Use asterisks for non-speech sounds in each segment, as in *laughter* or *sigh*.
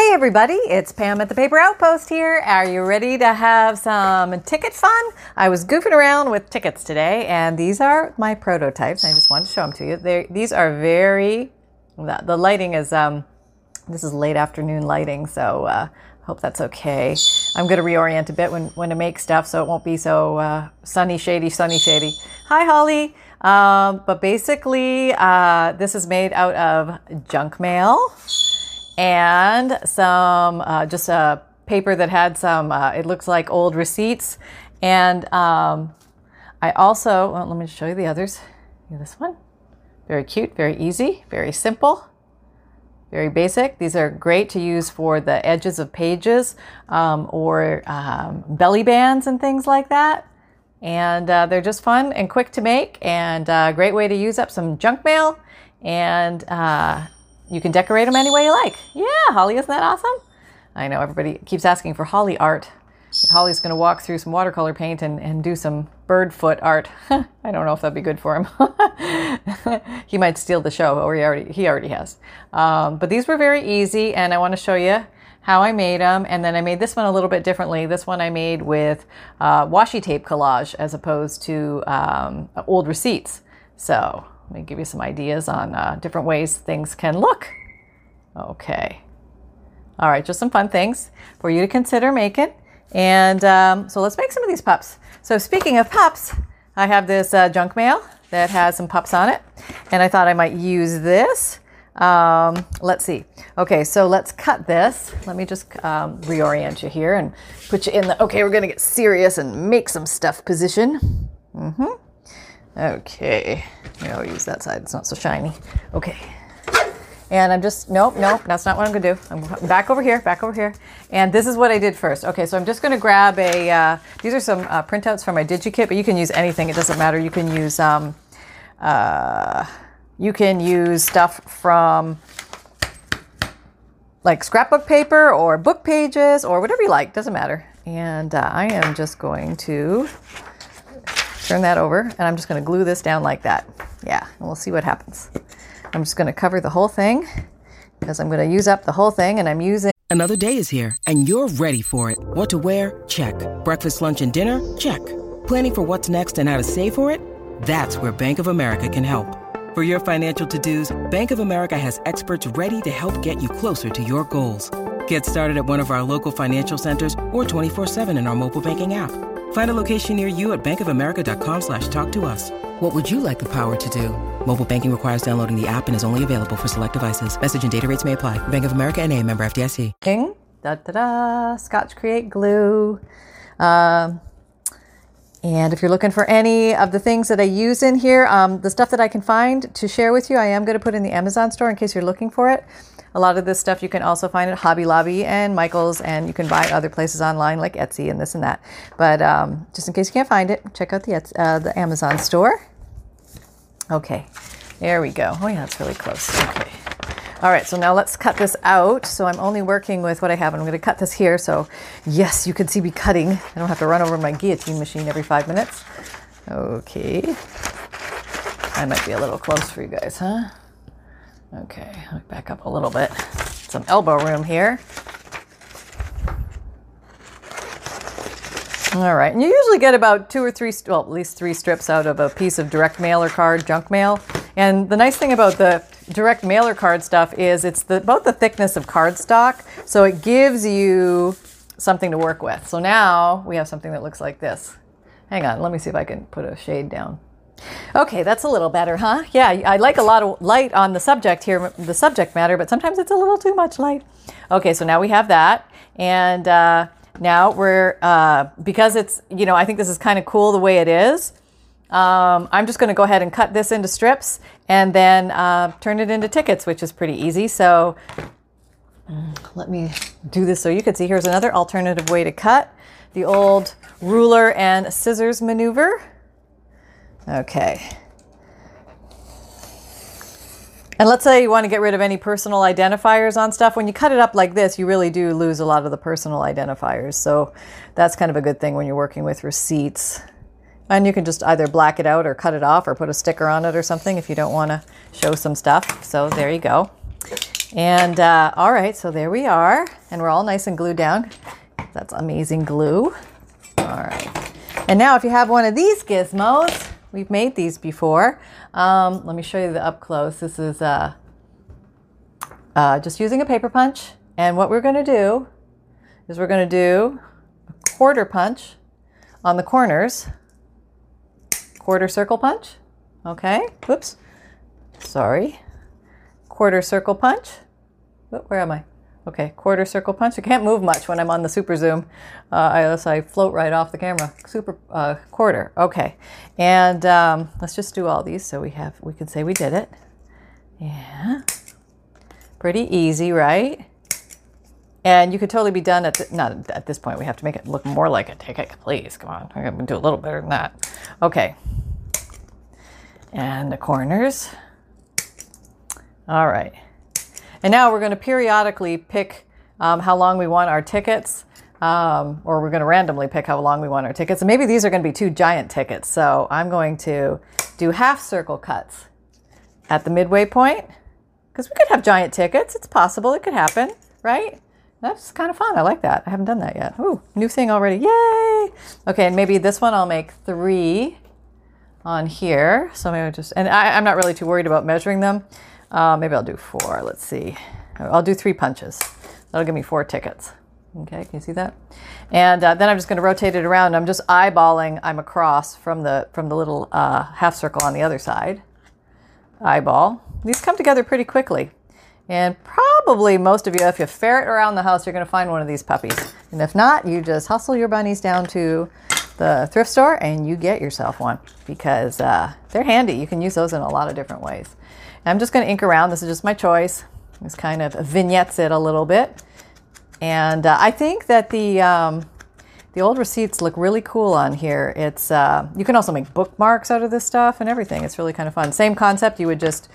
Hey everybody, it's Pam at the Paper Outpost here. Are you ready to have some ticket fun? I was goofing around with tickets today, and these are my prototypes. I just wanted to show them to you. They're, these are very, the, the lighting is, um, this is late afternoon lighting, so uh, hope that's okay. I'm going to reorient a bit when, when I make stuff so it won't be so uh, sunny, shady, sunny, shady. Hi, Holly. Um, but basically, uh, this is made out of junk mail and some uh, just a paper that had some, uh, it looks like old receipts. And um, I also, well, let me show you the others. This one, very cute, very easy, very simple. Very basic. These are great to use for the edges of pages um, or um, belly bands and things like that. And uh, they're just fun and quick to make and a uh, great way to use up some junk mail. And uh, you can decorate them any way you like. Yeah, Holly, isn't that awesome? I know everybody keeps asking for Holly art. Holly's going to walk through some watercolor paint and, and do some bird foot art. *laughs* I don't know if that'd be good for him. *laughs* he might steal the show, or he already he already has. Um, but these were very easy, and I want to show you how I made them. And then I made this one a little bit differently. This one I made with uh, washi tape collage as opposed to um, old receipts. So let me give you some ideas on uh, different ways things can look. Okay. All right, just some fun things for you to consider making. And um, so let's make some of these pups. So speaking of pups, I have this uh, junk mail that has some pups on it, and I thought I might use this. Um, let's see. Okay, so let's cut this. Let me just um, reorient you here and put you in the. Okay, we're gonna get serious and make some stuff position. Mm-hmm. Okay, I'll use that side. It's not so shiny. Okay. And I'm just, nope, nope, that's not what I'm gonna do. I'm back over here, back over here. And this is what I did first. Okay, so I'm just gonna grab a, uh, these are some uh, printouts from my DigiKit, but you can use anything, it doesn't matter. You can use, um, uh, you can use stuff from like scrapbook paper or book pages or whatever you like, doesn't matter. And uh, I am just going to turn that over and I'm just going to glue this down like that. Yeah, and we'll see what happens. I'm just going to cover the whole thing because I'm going to use up the whole thing and I'm using. Another day is here and you're ready for it. What to wear? Check. Breakfast, lunch, and dinner? Check. Planning for what's next and how to save for it? That's where Bank of America can help. For your financial to-dos, Bank of America has experts ready to help get you closer to your goals. Get started at one of our local financial centers or 24-7 in our mobile banking app. Find a location near you at bankofamerica.com slash talk to us. What would you like the power to do? Mobile banking requires downloading the app and is only available for select devices. Message and data rates may apply. Bank of America and a member FDIC. Da da da, Scotch Create glue. Um, and if you're looking for any of the things that I use in here, um, the stuff that I can find to share with you, I am going to put in the Amazon store in case you're looking for it. A lot of this stuff you can also find at Hobby Lobby and Michael's, and you can buy other places online like Etsy and this and that. But um, just in case you can't find it, check out the uh, the Amazon store. Okay, there we go. Oh yeah, that's really close. Okay. All right, so now let's cut this out. So I'm only working with what I have. and I'm going to cut this here. So yes, you can see me cutting. I don't have to run over my guillotine machine every five minutes. Okay. I might be a little close for you guys, huh? Okay, back up a little bit. Some elbow room here. All right, and you usually get about two or three, well, at least three strips out of a piece of direct mail or card, junk mail. And the nice thing about the direct mailer card stuff is it's the, about the thickness of cardstock, so it gives you something to work with. So now we have something that looks like this. Hang on, let me see if I can put a shade down. Okay, that's a little better, huh? Yeah, I like a lot of light on the subject here, the subject matter, but sometimes it's a little too much light. Okay, so now we have that. And uh, now we're, uh, because it's, you know, I think this is kind of cool the way it is. Um, I'm just going to go ahead and cut this into strips and then uh, turn it into tickets, which is pretty easy. So mm, let me do this so you can see. Here's another alternative way to cut the old ruler and scissors maneuver. Okay. And let's say you want to get rid of any personal identifiers on stuff. When you cut it up like this, you really do lose a lot of the personal identifiers. So that's kind of a good thing when you're working with receipts. And you can just either black it out or cut it off or put a sticker on it or something if you don't want to show some stuff. So there you go. And uh, all right, so there we are. And we're all nice and glued down. That's amazing glue. All right. And now if you have one of these gizmos, we've made these before. Um, let me show you the up close. This is uh, uh, just using a paper punch. And what we're going to do is we're going to do a quarter punch on the corners. Quarter circle punch. Okay. Whoops. Sorry. Quarter circle punch. Where am I? Okay, quarter circle punch. I can't move much when I'm on the super zoom. Uh, I, so I float right off the camera. Super uh, quarter. Okay, and um, let's just do all these so we have we can say we did it. Yeah, pretty easy, right? And you could totally be done at the, not at this point. We have to make it look more like a ticket. Please, come on. I'm gonna do a little better than that. Okay, and the corners. All right. And now we're going to periodically pick um, how long we want our tickets, um, or we're going to randomly pick how long we want our tickets. And maybe these are going to be two giant tickets. So I'm going to do half circle cuts at the midway point because we could have giant tickets. It's possible. It could happen, right? That's kind of fun. I like that. I haven't done that yet. Ooh, new thing already. Yay! Okay, and maybe this one I'll make three on here. So maybe I'll just, and I, I'm not really too worried about measuring them. Uh, maybe I'll do four. Let's see. I'll do three punches. That'll give me four tickets. Okay, can you see that? And uh, then I'm just going to rotate it around. I'm just eyeballing. I'm across from the from the little uh, half circle on the other side. Eyeball. These come together pretty quickly. And probably most of you, if you ferret around the house, you're going to find one of these puppies. And if not, you just hustle your bunnies down to the thrift store and you get yourself one because uh, they're handy. You can use those in a lot of different ways. I'm just going to ink around. This is just my choice. This kind of vignettes it a little bit. And uh, I think that the um, the old receipts look really cool on here. It's uh, you can also make bookmarks out of this stuff and everything. It's really kind of fun. Same concept. You would just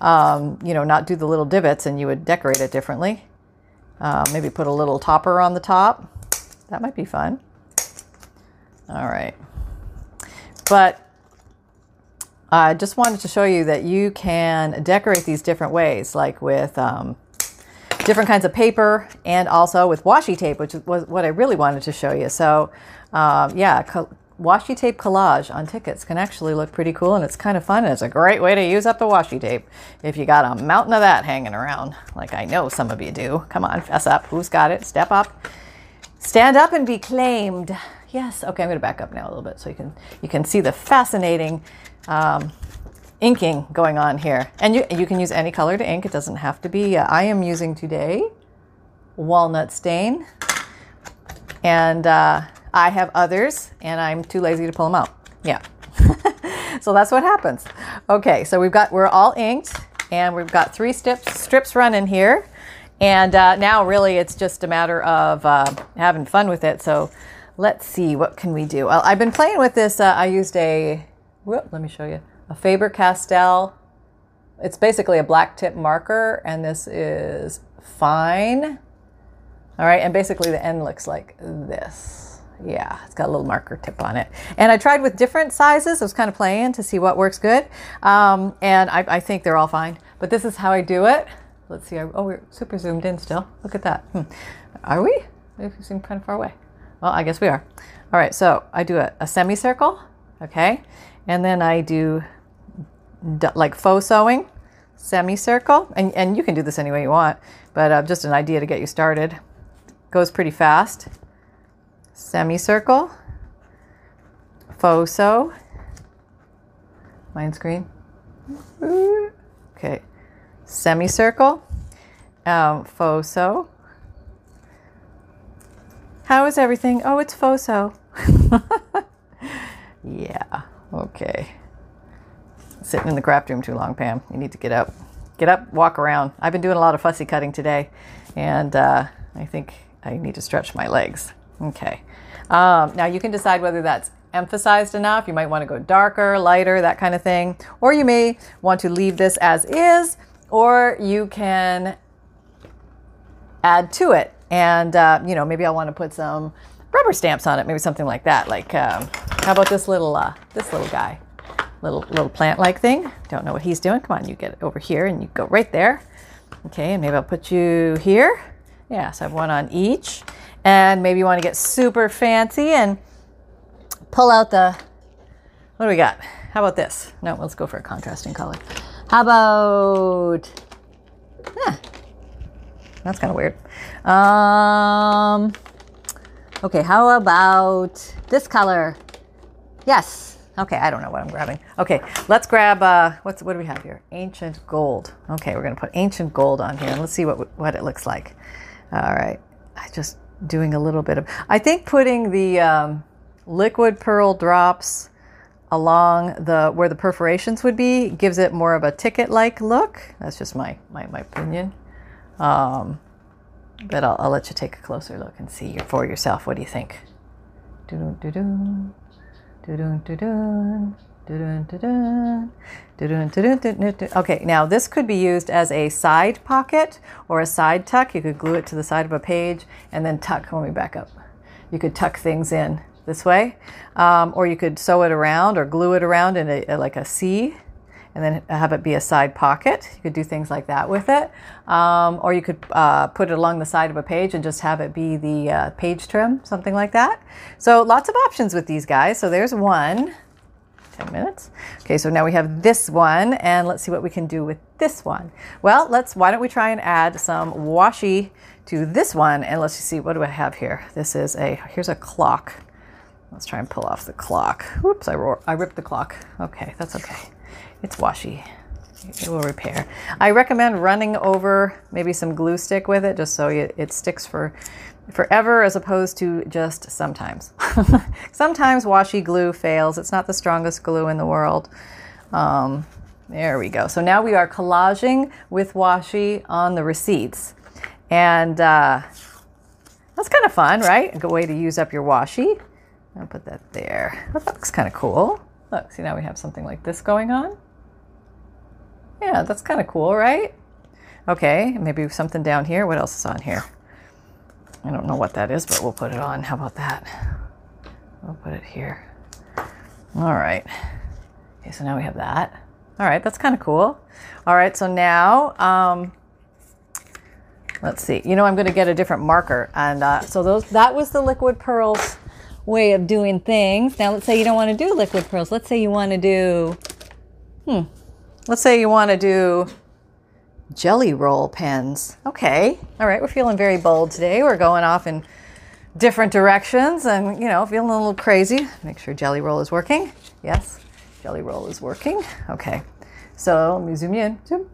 um, you know not do the little divots and you would decorate it differently. Uh, maybe put a little topper on the top. That might be fun. All right. But I just wanted to show you that you can decorate these different ways, like with um, different kinds of paper and also with washi tape, which was what I really wanted to show you. So, um, yeah, washi tape collage on tickets can actually look pretty cool and it's kind of fun. And it's a great way to use up the washi tape if you got a mountain of that hanging around, like I know some of you do. Come on, fess up. Who's got it? Step up. Stand up and be claimed. Yes. Okay, I'm going to back up now a little bit so you can you can see the fascinating um, inking going on here. And you, you can use any color to ink. It doesn't have to be. Uh, I am using today walnut stain. And uh, I have others, and I'm too lazy to pull them out. Yeah. *laughs* so that's what happens. Okay, so we've got, we're all inked, and we've got three strips, strips running here. And uh, now really it's just a matter of uh, having fun with it. So let's see, what can we do? Well, I've been playing with this. Uh, I used a whoop, let me show you a Faber Castell. It's basically a black tip marker, and this is fine. All right, and basically the end looks like this. Yeah, it's got a little marker tip on it. And I tried with different sizes. I was kind of playing to see what works good. Um, and I, I, think they're all fine. But this is how I do it. Let's see. Oh, we're super zoomed in still. Look at that. Hmm. Are we? We seem kind of far away. Well, I guess we are. All right, so I do a, a semicircle, okay? And then I do like faux sewing, semicircle, and, and you can do this any way you want, but uh, just an idea to get you started. Goes pretty fast. Semicircle, faux sew, mine screen. Okay, semicircle, um, sew. How is everything? Oh, it's foso. *laughs* yeah. Okay. Sitting in the craft room too long, Pam. You need to get up. Get up, walk around. I've been doing a lot of fussy cutting today, and uh, I think I need to stretch my legs. Okay. Um, now you can decide whether that's emphasized enough. You might want to go darker, lighter, that kind of thing. Or you may want to leave this as is, or you can add to it. And, uh, you know, maybe I want to put some rubber stamps on it, maybe something like that. Like, um, how about this little, uh, this little guy? Little, little plant-like thing. Don't know what he's doing. Come on, you get over here and you go right there. Okay, and maybe I'll put you here. Yeah, so I have one on each. And maybe you want to get super fancy and pull out the, what do we got? How about this? No, let's go for a contrasting color. How about, yeah, that's kind of weird. Um, okay, how about this color? Yes. Okay, I don't know what I'm grabbing. Okay, let's grab, uh, what's, what do we have here? Ancient gold. Okay, we're going to put ancient gold on here and let's see what, what it looks like. All right, I just doing a little bit of, I think putting the um, liquid pearl drops along the, where the perforations would be gives it more of a ticket-like look. That's just my, my, my opinion. Um, but I'll, I'll let you take a closer look and see for yourself. What do you think? Okay, now this could be used as a side pocket or a side tuck. You could glue it to the side of a page and then tuck. Let me back up. You could tuck things in this way, um, or you could sew it around or glue it around in a, like a C and then have it be a side pocket. You could do things like that with it. Um, or you could uh, put it along the side of a page and just have it be the uh, page trim, something like that. So lots of options with these guys. So there's one. 10 minutes. Okay, so now we have this one, and let's see what we can do with this one. Well, let's, why don't we try and add some washi to this one, and let's see, what do I have here? This is a, here's a clock. Let's try and pull off the clock. Oops, I, I ripped the clock. Okay, that's okay. It's washi. It will repair. I recommend running over maybe some glue stick with it just so it sticks for forever as opposed to just sometimes. *laughs* sometimes washi glue fails. It's not the strongest glue in the world. Um, there we go. So now we are collaging with washi on the receipts. And uh, that's kind of fun, right? A good way to use up your washi. I'll put that there. That looks kind of cool. Look, see now we have something like this going on. Yeah, that's kind of cool, right? Okay, maybe something down here. What else is on here? I don't know what that is, but we'll put it on. How about that? We'll put it here. All right. Okay, so now we have that. All right, that's kind of cool. All right, so now, um, let's see. You know, I'm going to get a different marker, and uh, so those that was the liquid pearls way of doing things. Now, let's say you don't want to do liquid pearls. Let's say you want to do, hmm, Let's say you want to do jelly roll pens. Okay. All right. We're feeling very bold today. We're going off in different directions and, you know, feeling a little crazy. Make sure jelly roll is working. Yes. Jelly roll is working. Okay. So let me zoom in. Zoom.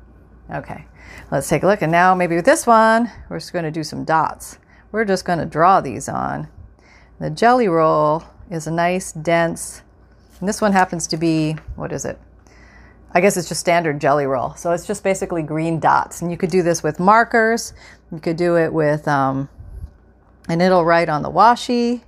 Okay. Let's take a look. And now maybe with this one, we're just going to do some dots. We're just going to draw these on. The jelly roll is a nice, dense, and this one happens to be, what is it? I guess it's just standard jelly roll. So it's just basically green dots. And you could do this with markers. You could do it with, um, and it'll write on the washi.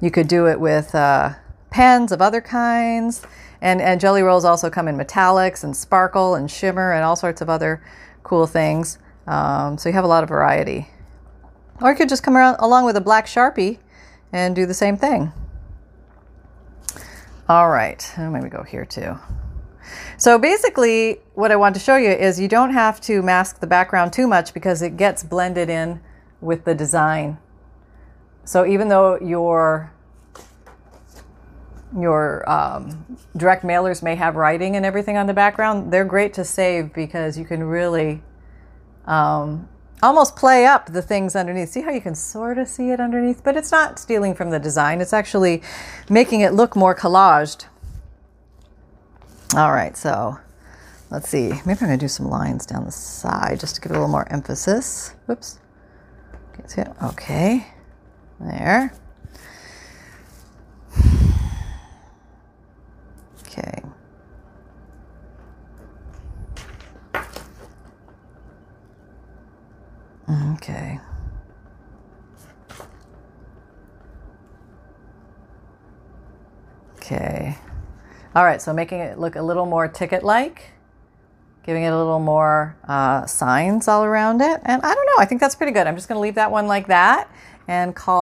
You could do it with uh, pens of other kinds. And, and jelly rolls also come in metallics and sparkle and shimmer and all sorts of other cool things. Um, so you have a lot of variety. Or you could just come around along with a black sharpie and do the same thing. All right, and maybe go here too. So basically, what I want to show you is you don't have to mask the background too much because it gets blended in with the design. So even though your your um, direct mailers may have writing and everything on the background, they're great to save because you can really um, almost play up the things underneath. See how you can sort of see it underneath, but it's not stealing from the design. It's actually making it look more collaged. All right, so let's see. Maybe I'm going to do some lines down the side just to give it a little more emphasis. Whoops. Okay, there. *sighs* Okay. Okay. Okay. All right, so making it look a little more ticket-like, giving it a little more uh, signs all around it. And I don't know, I think that's pretty good. I'm just going to leave that one like that and call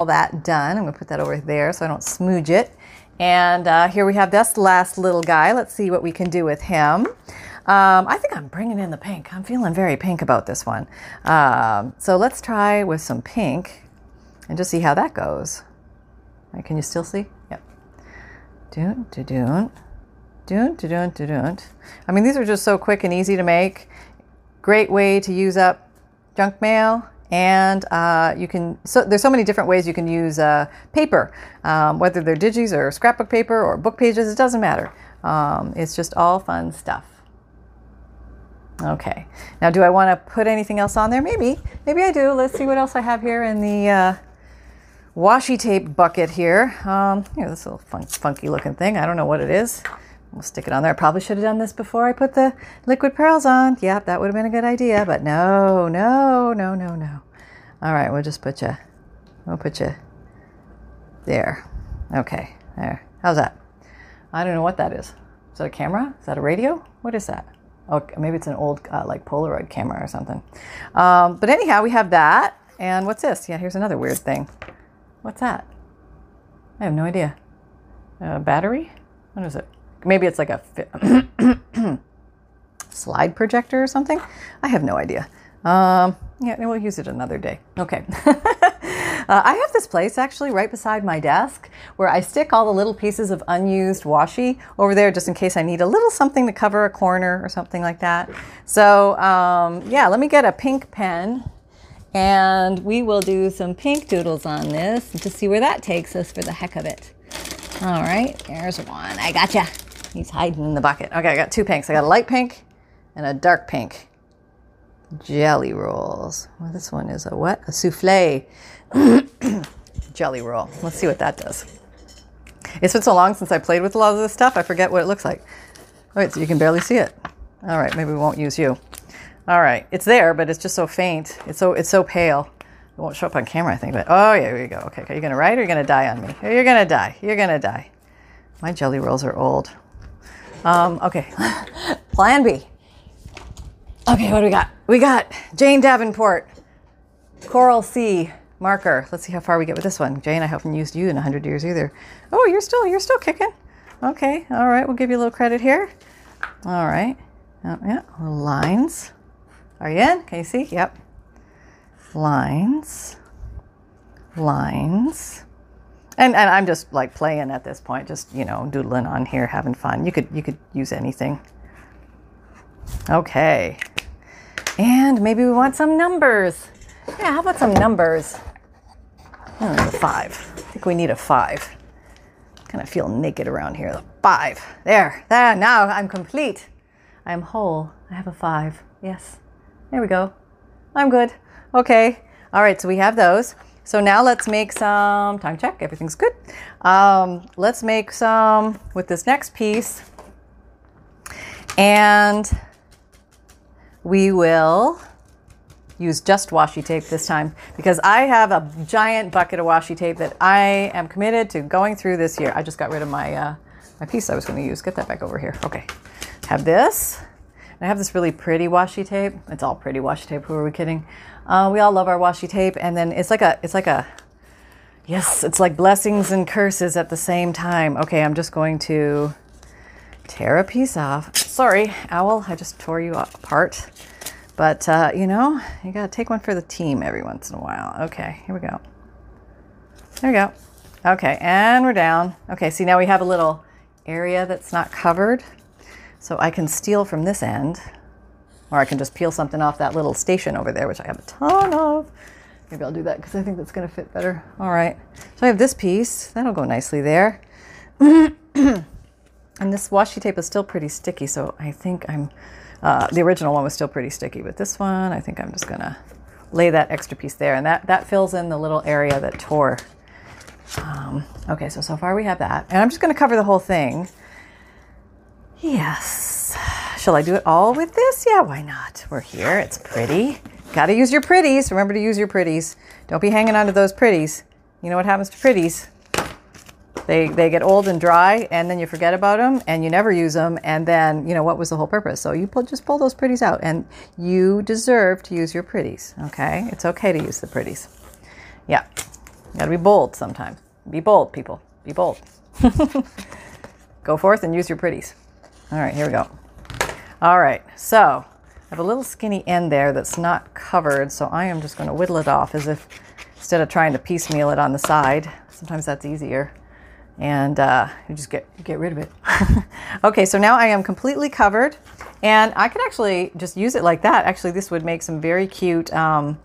all that done. I'm going to put that over there so I don't smooge it. And uh, here we have this last little guy. Let's see what we can do with him. Um, I think I'm bringing in the pink. I'm feeling very pink about this one. Um, so let's try with some pink and just see how that goes. Right, can you still see? Yep. Doon, doon, doon, doon, doon, doon. I mean, these are just so quick and easy to make. Great way to use up junk mail and uh, you can so there's so many different ways you can use uh, paper um, whether they're digis or scrapbook paper or book pages it doesn't matter. Um, it's just all fun stuff. Okay. Now do i want to put anything else on there? Maybe. Maybe i do. Let's see what else i have here in the uh, washi tape bucket here. Um, here this little fun, funky looking thing. I don't know what it is We'll stick it on there. I probably should have done this before I put the liquid pearls on. Yep, that would have been a good idea, but no, no, no, no, no. All right, we'll just put you, we'll put you there. Okay, there. How's that? I don't know what that is. Is that a camera? Is that a radio? What is that? Oh, maybe it's an old uh, like Polaroid camera or something. Um, but anyhow, we have that. And what's this? Yeah, here's another weird thing. What's that? I have no idea. A battery? What is it? Maybe it's like a *clears throat* slide projector or something. I have no idea. Um, yeah, we'll use it another day. Okay. *laughs* uh, I have this place actually right beside my desk where I stick all the little pieces of unused washi over there just in case I need a little something to cover a corner or something like that. So, um, yeah, let me get a pink pen and we will do some pink doodles on this to see where that takes us for the heck of it. All right, there's one. I gotcha. He's hiding in the bucket. Okay, I got two pinks. I got a light pink and a dark pink. Jelly rolls. Well, this one is a what? A souffle *clears throat* jelly roll. Let's see what that does. It's been so long since I played with a lot of this stuff, I forget what it looks like. Wait, so you can barely see it. All right, maybe we won't use you. All right, it's there, but it's just so faint. It's so it's so pale. It won't show up on camera, I think. But oh yeah, here you go. Okay, okay. You're gonna ride or you're gonna die on me? You're gonna die. You're gonna die. My jelly rolls are old. Um, okay, *laughs* plan B. Okay, what do we got? We got Jane Davenport, Coral Sea marker. Let's see how far we get with this one. Jane, I haven't used you in 100 years either. Oh, you're still, you're still kicking. Okay, all right, we'll give you a little credit here. All right, oh, yeah, lines. Are you in? Can you see? Yep. Lines, lines and and I'm just like playing at this point, just you know, doodling on here, having fun. You could you could use anything. Okay, and maybe we want some numbers. Yeah, how about some numbers? Oh, a five. I think we need a five. Kind of feel naked around here. The Five. There. There. Now I'm complete. I'm whole. I have a five. Yes. There we go. I'm good. Okay. All right. So we have those. So now let's make some, time check, everything's good. Um, let's make some with this next piece. And we will use just washi tape this time because I have a giant bucket of washi tape that I am committed to going through this year. I just got rid of my, uh, my piece I was going to use. Get that back over here. Okay. Have this. I have this really pretty washi tape. It's all pretty washi tape. Who are we kidding? Uh, we all love our washi tape, and then it's like a, it's like a, yes, it's like blessings and curses at the same time. Okay, I'm just going to tear a piece off. Sorry, owl, I just tore you apart. But uh, you know, you gotta take one for the team every once in a while. Okay, here we go. There we go. Okay, and we're down. Okay, see now we have a little area that's not covered. So I can steal from this end, or I can just peel something off that little station over there, which I have a ton of. Maybe I'll do that because I think that's going to fit better. All right. So I have this piece. That'll go nicely there. *clears throat* and this washi tape is still pretty sticky, so I think I'm, uh, the original one was still pretty sticky, but this one, I think I'm just going to lay that extra piece there. And that, that fills in the little area that tore Um, okay, so so far we have that. And I'm just going to cover the whole thing. Yes. Shall I do it all with this? Yeah, why not? We're here. It's pretty. Got to use your pretties. Remember to use your pretties. Don't be hanging on to those pretties. You know what happens to pretties? They, they get old and dry, and then you forget about them, and you never use them, and then you know what was the whole purpose? So you pull, just pull those pretties out, and you deserve to use your pretties. Okay, it's okay to use the pretties. Yeah, gotta be bold sometimes. Be bold, people. Be bold. *laughs* Go forth and use your pretties. All right, here we go. All right, so I have a little skinny end there that's not covered, so I am just going to whittle it off as if instead of trying to piecemeal it on the side. Sometimes that's easier and uh, you just get get rid of it. *laughs* okay, so now I am completely covered, and I could actually just use it like that. Actually, this would make some very cute um,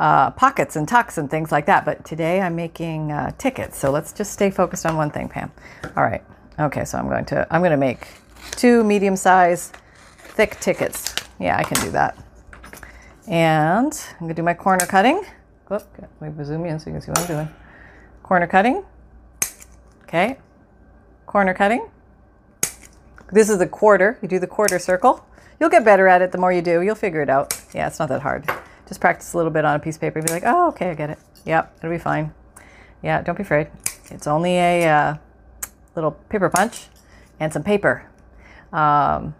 uh, pockets and tucks and things like that. But today I'm making uh, tickets, so let's just stay focused on one thing, Pam. All right. Okay, so I'm going to I'm going to make two medium-sized thick tickets. Yeah, I can do that. And I'm to do my corner cutting. Whoop, let me zoom in so you can see what I'm doing. Corner cutting Okay, corner cutting. This is the quarter. You do the quarter circle. You'll get better at it the more you do. You'll figure it out. Yeah, it's not that hard. Just practice a little bit on a piece of paper and be like, oh, okay, I get it. Yep, it'll be fine. Yeah, don't be afraid. It's only a uh, little paper punch and some paper. Um,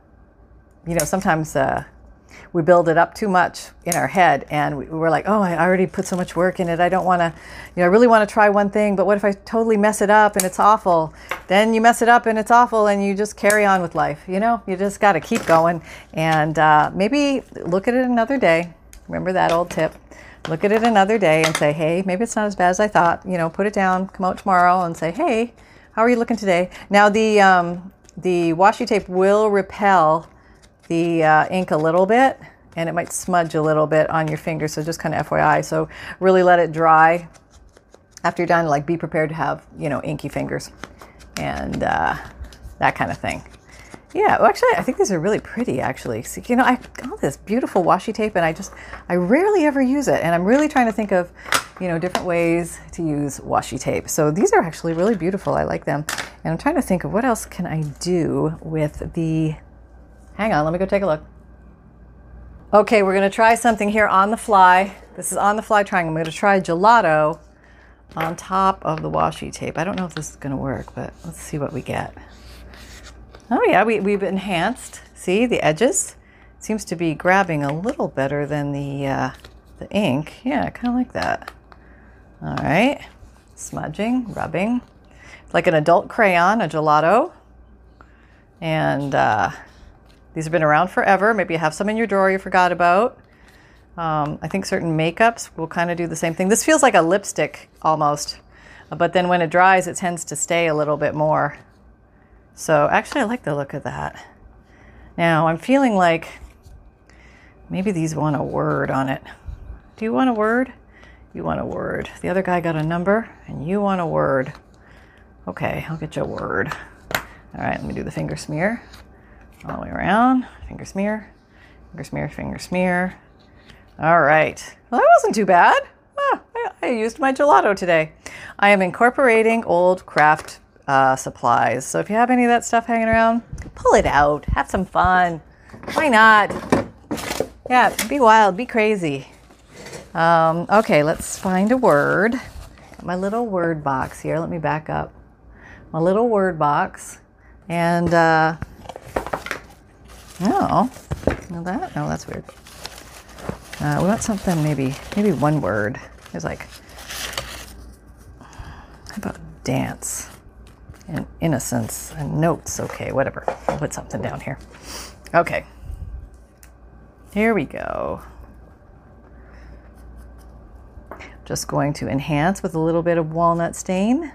you know, sometimes uh, we build it up too much in our head and we, are like oh i already put so much work in it. I don't want to you know i really want to try one thing but what if i totally mess it up and it's awful? Then you mess it up and it's awful and you just carry on with life you know? You just got to keep going and uh, maybe look at it another day. Remember that old tip. Look at it another day and say hey maybe it's not as bad as i thought. You know put it down come out tomorrow and say hey how are you looking today? Now the um, the washi tape will repel the uh, ink a little bit and it might smudge a little bit on your finger. So just kind of FYI. So really let it dry after you're done. Like be prepared to have, you know, inky fingers and uh, that kind of thing. Yeah, well, actually, I think these are really pretty. Actually, so, you know, I got this beautiful washi tape, and I just, I rarely ever use it, and I'm really trying to think of, you know, different ways to use washi tape. So these are actually really beautiful. I like them, and I'm trying to think of what else can I do with the Hang on, let me go take a look. Okay, we're going to try something here on the fly. This is on the fly trying. I'm going to try gelato on top of the washi tape. I don't know if this is going to work, but let's see what we get. Oh yeah, we, we've enhanced. See the edges? Seems to be grabbing a little better than the, uh, the ink. Yeah, I kind of like that. All right, smudging, rubbing. Like an adult crayon, a gelato. And uh, these have been around forever. Maybe you have some in your drawer you forgot about. Um, I think certain makeups will kind of do the same thing. This feels like a lipstick almost, but then when it dries, it tends to stay a little bit more. So actually, I like the look of that. Now I'm feeling like maybe these want a word on it. Do you want a word? You want a word. The other guy got a number, and you want a word. Okay, I'll get you a word. All right, let me do the finger smear all the way around. Finger smear, finger smear, finger smear. All right. Well, that wasn't too bad. Ah, I, I, used my gelato today. I am incorporating old craft uh, supplies. So if you have any of that stuff hanging around, pull it out. Have some fun. Why not? Yeah, be wild, be crazy. Um, okay, let's find a word. My little word box here. Let me back up. My little word box. And uh, no. No, that? No, that's weird. Uh, we want something maybe, maybe one word. There's like, how about dance and innocence and notes? Okay, whatever. I'll put something down here. Okay. Here we go. Just going to enhance with a little bit of walnut stain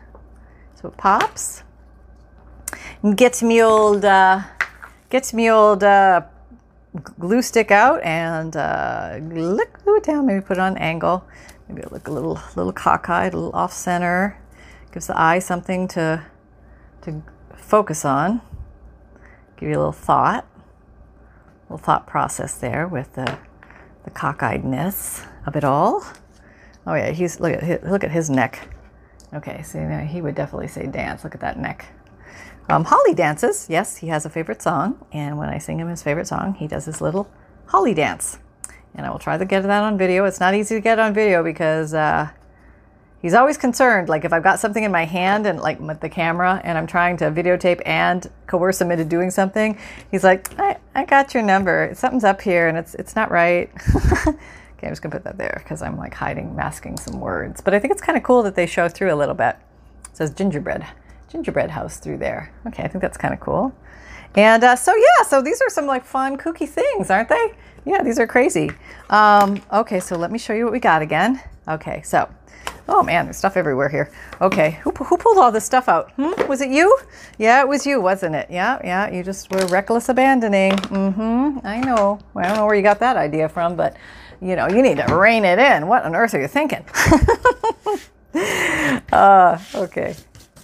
so it pops. And get me old uh, gets me old uh, glue stick out and uh, glue it down. Maybe put it on an angle. Maybe look a little little cockeyed, a little off center. Gives the eye something to to focus on. Give you a little thought, a little thought process there with the the cockeyedness of it all. Oh yeah, he's look at his, look at his neck. Okay, so now he would definitely say dance. Look at that neck. Um, Holly dances. Yes, he has a favorite song. And when I sing him his favorite song, he does his little Holly dance. And I will try to get that on video. It's not easy to get on video because uh, he's always concerned. Like if I've got something in my hand and like with the camera and I'm trying to videotape and coerce him into doing something, he's like, I, I got your number. Something's up here and it's it's not right. *laughs* okay, I'm just gonna put that there because I'm like hiding, masking some words. But I think it's kind of cool that they show through a little bit. It says gingerbread, gingerbread house through there. Okay, I think that's kind of cool. And uh, so yeah, so these are some like fun, kooky things, aren't they? Yeah, these are crazy. Um, okay, so let me show you what we got again. Okay, so, oh man, there's stuff everywhere here. Okay, who, who pulled all this stuff out? Hmm? Was it you? Yeah, it was you, wasn't it? Yeah, yeah, you just were reckless abandoning. Mm-hmm, I know. I don't know where you got that idea from, but, you know, you need to rein it in. What on earth are you thinking? *laughs* uh, okay,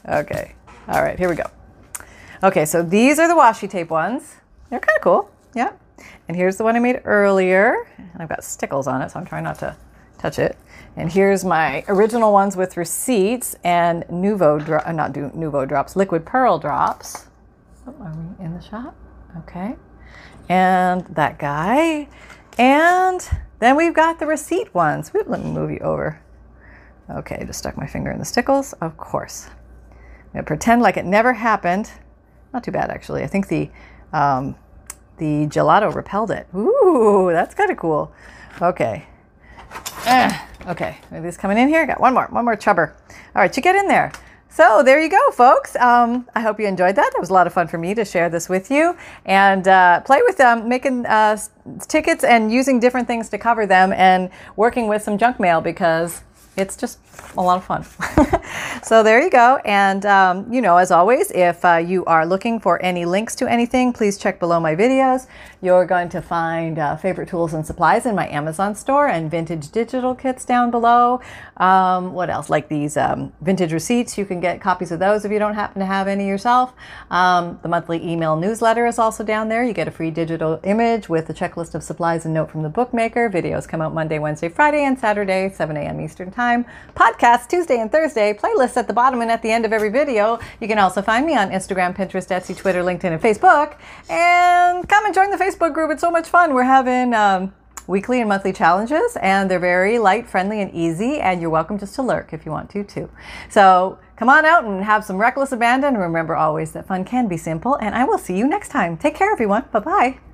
okay. All right, here we go. Okay, so these are the washi tape ones. They're kind of cool. Yeah. And here's the one I made earlier. And I've got stickles on it, so I'm trying not to touch it. And here's my original ones with receipts and Nuvo, dro- uh, not Nuvo drops, liquid pearl drops. Oh, are we in the shop? Okay. And that guy. And then we've got the receipt ones. Let me move you over. Okay, just stuck my finger in the stickles. Of course. I'm going to pretend like it never happened. Not too bad, actually. I think the um, the gelato repelled it. Ooh, that's kind of cool. Okay. Eh, okay, are these coming in here? Got one more, one more chubber. All right, you get in there. So there you go, folks. Um, I hope you enjoyed that. It was a lot of fun for me to share this with you and uh, play with them, making uh, tickets and using different things to cover them and working with some junk mail because it's just a lot of fun. *laughs* so there you go. And, um, you know, as always, if uh, you are looking for any links to anything, please check below my videos. You're going to find uh, favorite tools and supplies in my Amazon store and vintage digital kits down below. Um, what else? Like these um, vintage receipts. You can get copies of those if you don't happen to have any yourself. Um, the monthly email newsletter is also down there. You get a free digital image with a checklist of supplies and note from the bookmaker. Videos come out Monday, Wednesday, Friday, and Saturday, 7 a.m. Eastern Time. Podcast Tuesday and Thursday. Playlists at the bottom and at the end of every video. You can also find me on Instagram, Pinterest, Etsy, Twitter, LinkedIn, and Facebook. And come and join the Facebook group. It's so much fun. We're having um, weekly and monthly challenges, and they're very light, friendly, and easy. And you're welcome just to lurk if you want to, too. So come on out and have some reckless abandon. Remember always that fun can be simple. And I will see you next time. Take care, everyone. Bye bye.